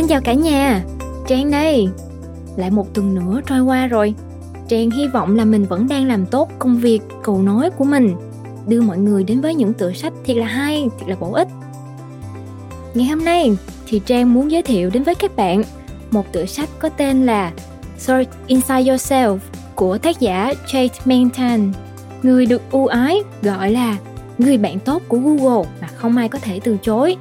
Xin chào cả nhà, Trang đây. Lại một tuần nữa trôi qua rồi. Trang hy vọng là mình vẫn đang làm tốt công việc cầu nói của mình, đưa mọi người đến với những tựa sách thiệt là hay, thiệt là bổ ích. Ngày hôm nay thì Trang muốn giới thiệu đến với các bạn một tựa sách có tên là Search Inside Yourself của tác giả Chase Manton, người được ưu ái gọi là người bạn tốt của Google mà không ai có thể từ chối.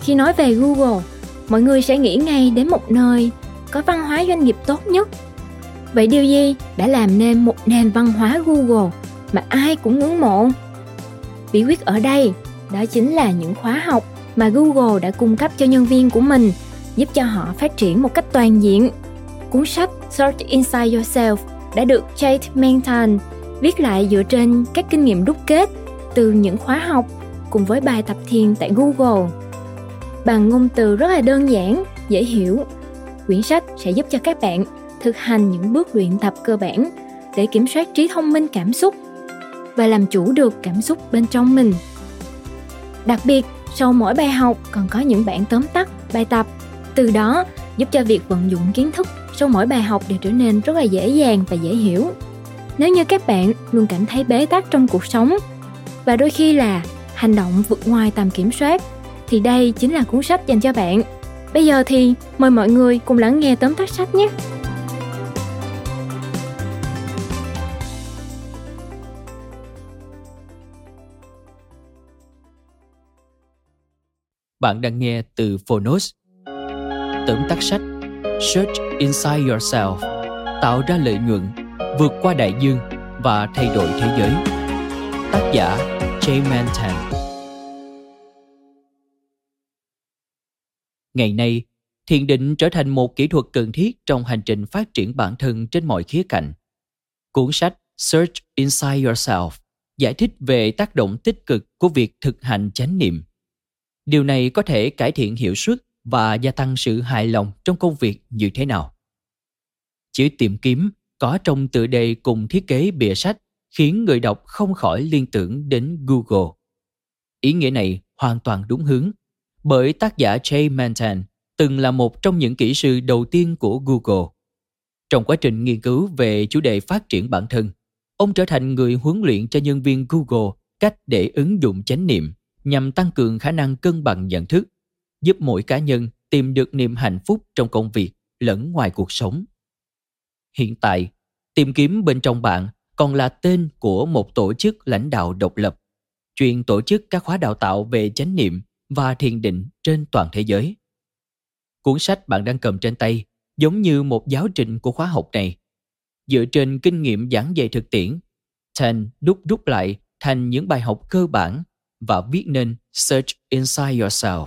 Khi nói về Google, mọi người sẽ nghĩ ngay đến một nơi có văn hóa doanh nghiệp tốt nhất. Vậy điều gì đã làm nên một nền văn hóa Google mà ai cũng ngưỡng mộ? Bí quyết ở đây đó chính là những khóa học mà Google đã cung cấp cho nhân viên của mình, giúp cho họ phát triển một cách toàn diện. Cuốn sách Search Inside Yourself đã được Jade Manton viết lại dựa trên các kinh nghiệm đúc kết từ những khóa học cùng với bài tập thiền tại Google. Bằng ngôn từ rất là đơn giản, dễ hiểu, quyển sách sẽ giúp cho các bạn thực hành những bước luyện tập cơ bản để kiểm soát trí thông minh cảm xúc và làm chủ được cảm xúc bên trong mình. Đặc biệt, sau mỗi bài học còn có những bản tóm tắt, bài tập, từ đó giúp cho việc vận dụng kiến thức sau mỗi bài học đều trở nên rất là dễ dàng và dễ hiểu. Nếu như các bạn luôn cảm thấy bế tắc trong cuộc sống và đôi khi là hành động vượt ngoài tầm kiểm soát thì đây chính là cuốn sách dành cho bạn. Bây giờ thì mời mọi người cùng lắng nghe tóm tắt sách nhé. Bạn đang nghe từ Phonos. Tóm tắt sách Search Inside Yourself tạo ra lợi nhuận, vượt qua đại dương và thay đổi thế giới. Tác giả Jay Mantan Ngày nay, thiền định trở thành một kỹ thuật cần thiết trong hành trình phát triển bản thân trên mọi khía cạnh. Cuốn sách Search Inside Yourself giải thích về tác động tích cực của việc thực hành chánh niệm. Điều này có thể cải thiện hiệu suất và gia tăng sự hài lòng trong công việc như thế nào. Chữ tìm kiếm có trong tựa đề cùng thiết kế bìa sách khiến người đọc không khỏi liên tưởng đến Google. Ý nghĩa này hoàn toàn đúng hướng bởi tác giả Jay Mantan từng là một trong những kỹ sư đầu tiên của Google. Trong quá trình nghiên cứu về chủ đề phát triển bản thân, ông trở thành người huấn luyện cho nhân viên Google cách để ứng dụng chánh niệm nhằm tăng cường khả năng cân bằng nhận thức, giúp mỗi cá nhân tìm được niềm hạnh phúc trong công việc lẫn ngoài cuộc sống. Hiện tại, tìm kiếm bên trong bạn còn là tên của một tổ chức lãnh đạo độc lập, chuyên tổ chức các khóa đào tạo về chánh niệm và thiền định trên toàn thế giới. Cuốn sách bạn đang cầm trên tay giống như một giáo trình của khóa học này. Dựa trên kinh nghiệm giảng dạy thực tiễn, Tan đúc rút lại thành những bài học cơ bản và viết nên Search Inside Yourself.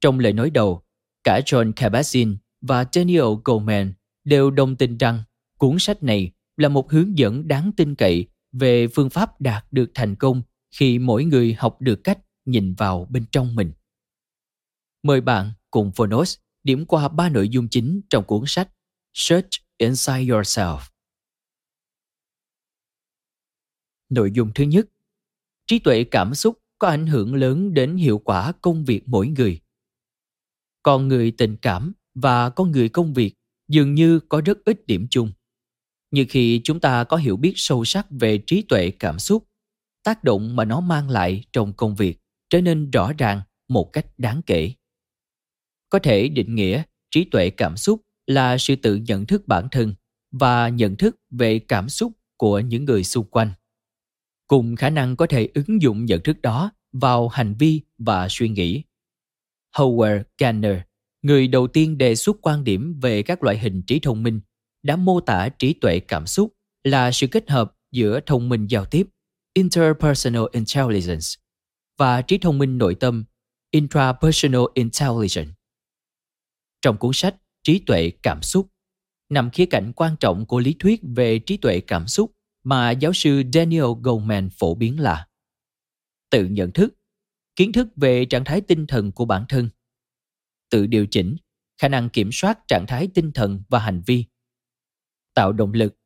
Trong lời nói đầu, cả John Kabat-Zinn và Daniel Goleman đều đồng tình rằng cuốn sách này là một hướng dẫn đáng tin cậy về phương pháp đạt được thành công khi mỗi người học được cách nhìn vào bên trong mình. Mời bạn cùng Phonos điểm qua ba nội dung chính trong cuốn sách Search Inside Yourself. Nội dung thứ nhất, trí tuệ cảm xúc có ảnh hưởng lớn đến hiệu quả công việc mỗi người. Con người tình cảm và con người công việc dường như có rất ít điểm chung. Như khi chúng ta có hiểu biết sâu sắc về trí tuệ cảm xúc, tác động mà nó mang lại trong công việc trở nên rõ ràng một cách đáng kể. Có thể định nghĩa trí tuệ cảm xúc là sự tự nhận thức bản thân và nhận thức về cảm xúc của những người xung quanh. Cùng khả năng có thể ứng dụng nhận thức đó vào hành vi và suy nghĩ. Howard gardner, người đầu tiên đề xuất quan điểm về các loại hình trí thông minh, đã mô tả trí tuệ cảm xúc là sự kết hợp giữa thông minh giao tiếp, interpersonal intelligence và trí thông minh nội tâm intrapersonal intelligence. Trong cuốn sách Trí tuệ cảm xúc, nằm khía cạnh quan trọng của lý thuyết về trí tuệ cảm xúc mà giáo sư Daniel Goleman phổ biến là tự nhận thức, kiến thức về trạng thái tinh thần của bản thân, tự điều chỉnh, khả năng kiểm soát trạng thái tinh thần và hành vi, tạo động lực,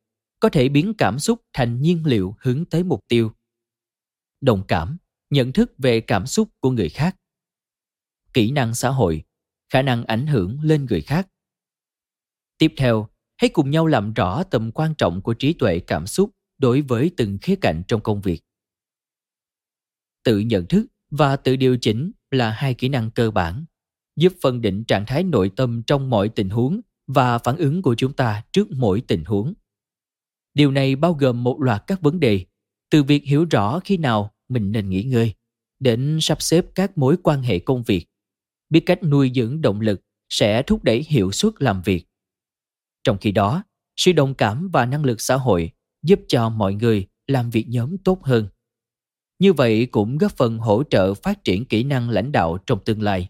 có thể biến cảm xúc thành nhiên liệu hướng tới mục tiêu, đồng cảm, nhận thức về cảm xúc của người khác, kỹ năng xã hội, khả năng ảnh hưởng lên người khác. Tiếp theo hãy cùng nhau làm rõ tầm quan trọng của trí tuệ cảm xúc đối với từng khía cạnh trong công việc. Tự nhận thức và tự điều chỉnh là hai kỹ năng cơ bản giúp phân định trạng thái nội tâm trong mọi tình huống và phản ứng của chúng ta trước mỗi tình huống. Điều này bao gồm một loạt các vấn đề từ việc hiểu rõ khi nào mình nên nghỉ ngơi, đến sắp xếp các mối quan hệ công việc. Biết cách nuôi dưỡng động lực sẽ thúc đẩy hiệu suất làm việc. Trong khi đó, sự đồng cảm và năng lực xã hội giúp cho mọi người làm việc nhóm tốt hơn. Như vậy cũng góp phần hỗ trợ phát triển kỹ năng lãnh đạo trong tương lai.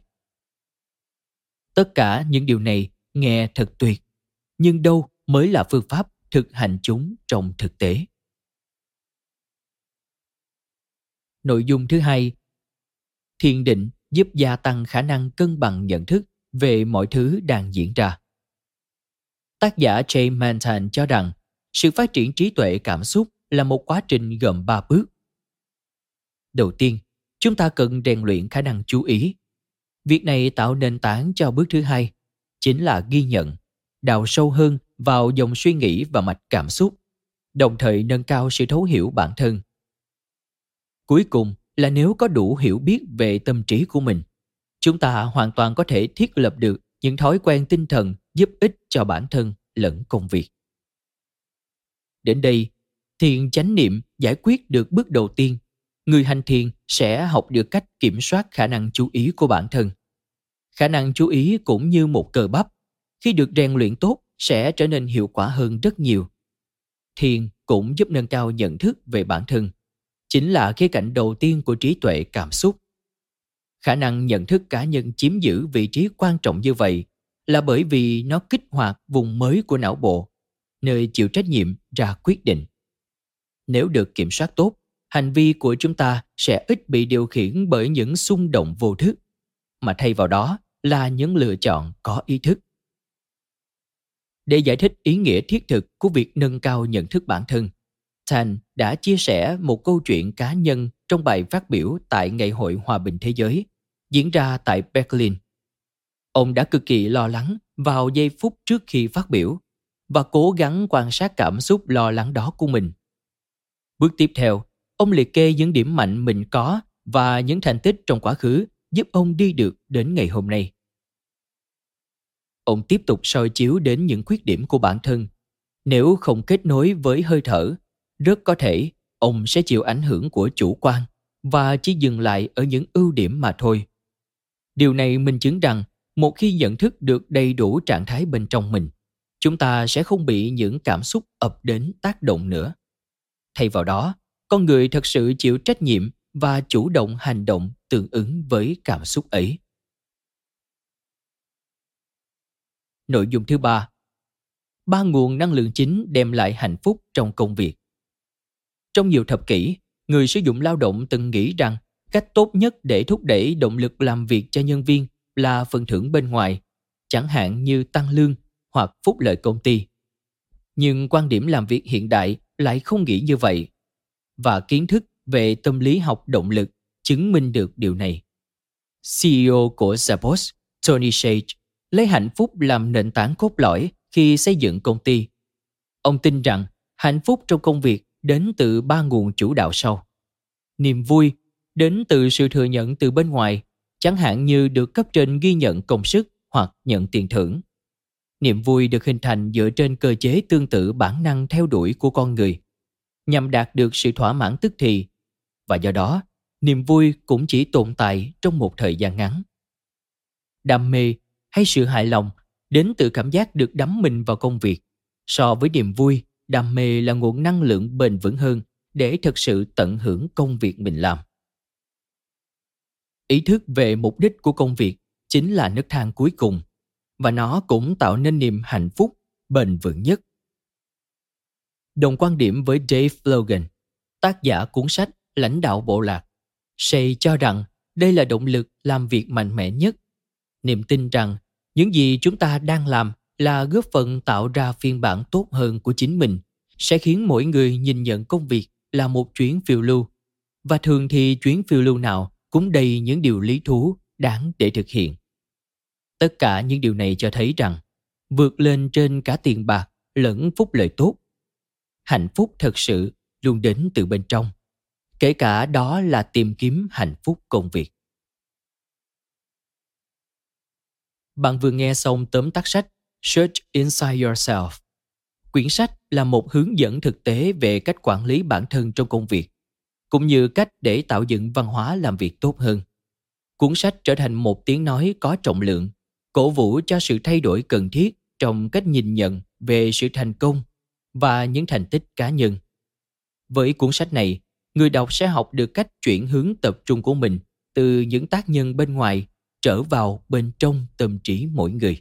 Tất cả những điều này nghe thật tuyệt, nhưng đâu mới là phương pháp thực hành chúng trong thực tế? Nội dung thứ hai. Thiền định giúp gia tăng khả năng cân bằng nhận thức về mọi thứ đang diễn ra. Tác giả Jay Manton cho rằng, sự phát triển trí tuệ cảm xúc là một quá trình gồm ba bước. Đầu tiên, chúng ta cần rèn luyện khả năng chú ý. Việc này tạo nền tảng cho bước thứ hai, chính là ghi nhận, đào sâu hơn vào dòng suy nghĩ và mạch cảm xúc, đồng thời nâng cao sự thấu hiểu bản thân cuối cùng là nếu có đủ hiểu biết về tâm trí của mình, chúng ta hoàn toàn có thể thiết lập được những thói quen tinh thần giúp ích cho bản thân lẫn công việc. Đến đây, thiền chánh niệm giải quyết được bước đầu tiên. Người hành thiền sẽ học được cách kiểm soát khả năng chú ý của bản thân. Khả năng chú ý cũng như một cờ bắp, khi được rèn luyện tốt sẽ trở nên hiệu quả hơn rất nhiều. Thiền cũng giúp nâng cao nhận thức về bản thân chính là khía cạnh đầu tiên của trí tuệ cảm xúc. Khả năng nhận thức cá nhân chiếm giữ vị trí quan trọng như vậy là bởi vì nó kích hoạt vùng mới của não bộ, nơi chịu trách nhiệm ra quyết định. Nếu được kiểm soát tốt, hành vi của chúng ta sẽ ít bị điều khiển bởi những xung động vô thức, mà thay vào đó là những lựa chọn có ý thức. Để giải thích ý nghĩa thiết thực của việc nâng cao nhận thức bản thân Tan đã chia sẻ một câu chuyện cá nhân trong bài phát biểu tại Ngày hội Hòa bình Thế giới diễn ra tại Berlin. Ông đã cực kỳ lo lắng vào giây phút trước khi phát biểu và cố gắng quan sát cảm xúc lo lắng đó của mình. Bước tiếp theo, ông liệt kê những điểm mạnh mình có và những thành tích trong quá khứ giúp ông đi được đến ngày hôm nay. Ông tiếp tục soi chiếu đến những khuyết điểm của bản thân. Nếu không kết nối với hơi thở rất có thể ông sẽ chịu ảnh hưởng của chủ quan và chỉ dừng lại ở những ưu điểm mà thôi. Điều này minh chứng rằng một khi nhận thức được đầy đủ trạng thái bên trong mình, chúng ta sẽ không bị những cảm xúc ập đến tác động nữa. Thay vào đó, con người thật sự chịu trách nhiệm và chủ động hành động tương ứng với cảm xúc ấy. Nội dung thứ ba. Ba nguồn năng lượng chính đem lại hạnh phúc trong công việc trong nhiều thập kỷ, người sử dụng lao động từng nghĩ rằng cách tốt nhất để thúc đẩy động lực làm việc cho nhân viên là phần thưởng bên ngoài, chẳng hạn như tăng lương hoặc phúc lợi công ty. Nhưng quan điểm làm việc hiện đại lại không nghĩ như vậy. Và kiến thức về tâm lý học động lực chứng minh được điều này. CEO của Zappos, Tony Sage, lấy hạnh phúc làm nền tảng cốt lõi khi xây dựng công ty. Ông tin rằng hạnh phúc trong công việc đến từ ba nguồn chủ đạo sau. Niềm vui đến từ sự thừa nhận từ bên ngoài, chẳng hạn như được cấp trên ghi nhận công sức hoặc nhận tiền thưởng. Niềm vui được hình thành dựa trên cơ chế tương tự bản năng theo đuổi của con người, nhằm đạt được sự thỏa mãn tức thì, và do đó, niềm vui cũng chỉ tồn tại trong một thời gian ngắn. Đam mê hay sự hài lòng đến từ cảm giác được đắm mình vào công việc so với niềm vui đam mê là nguồn năng lượng bền vững hơn để thực sự tận hưởng công việc mình làm ý thức về mục đích của công việc chính là nấc thang cuối cùng và nó cũng tạo nên niềm hạnh phúc bền vững nhất đồng quan điểm với Dave Logan, tác giả cuốn sách Lãnh đạo bộ lạc. Shay cho rằng đây là động lực làm việc mạnh mẽ nhất. Niềm tin rằng những gì chúng ta đang làm là góp phần tạo ra phiên bản tốt hơn của chính mình sẽ khiến mỗi người nhìn nhận công việc là một chuyến phiêu lưu và thường thì chuyến phiêu lưu nào cũng đầy những điều lý thú đáng để thực hiện Tất cả những điều này cho thấy rằng vượt lên trên cả tiền bạc lẫn phúc lợi tốt. Hạnh phúc thật sự luôn đến từ bên trong, kể cả đó là tìm kiếm hạnh phúc công việc. Bạn vừa nghe xong tóm tắt sách Search Inside Yourself. Quyển sách là một hướng dẫn thực tế về cách quản lý bản thân trong công việc, cũng như cách để tạo dựng văn hóa làm việc tốt hơn. Cuốn sách trở thành một tiếng nói có trọng lượng, cổ vũ cho sự thay đổi cần thiết trong cách nhìn nhận về sự thành công và những thành tích cá nhân. Với cuốn sách này, người đọc sẽ học được cách chuyển hướng tập trung của mình từ những tác nhân bên ngoài trở vào bên trong tâm trí mỗi người.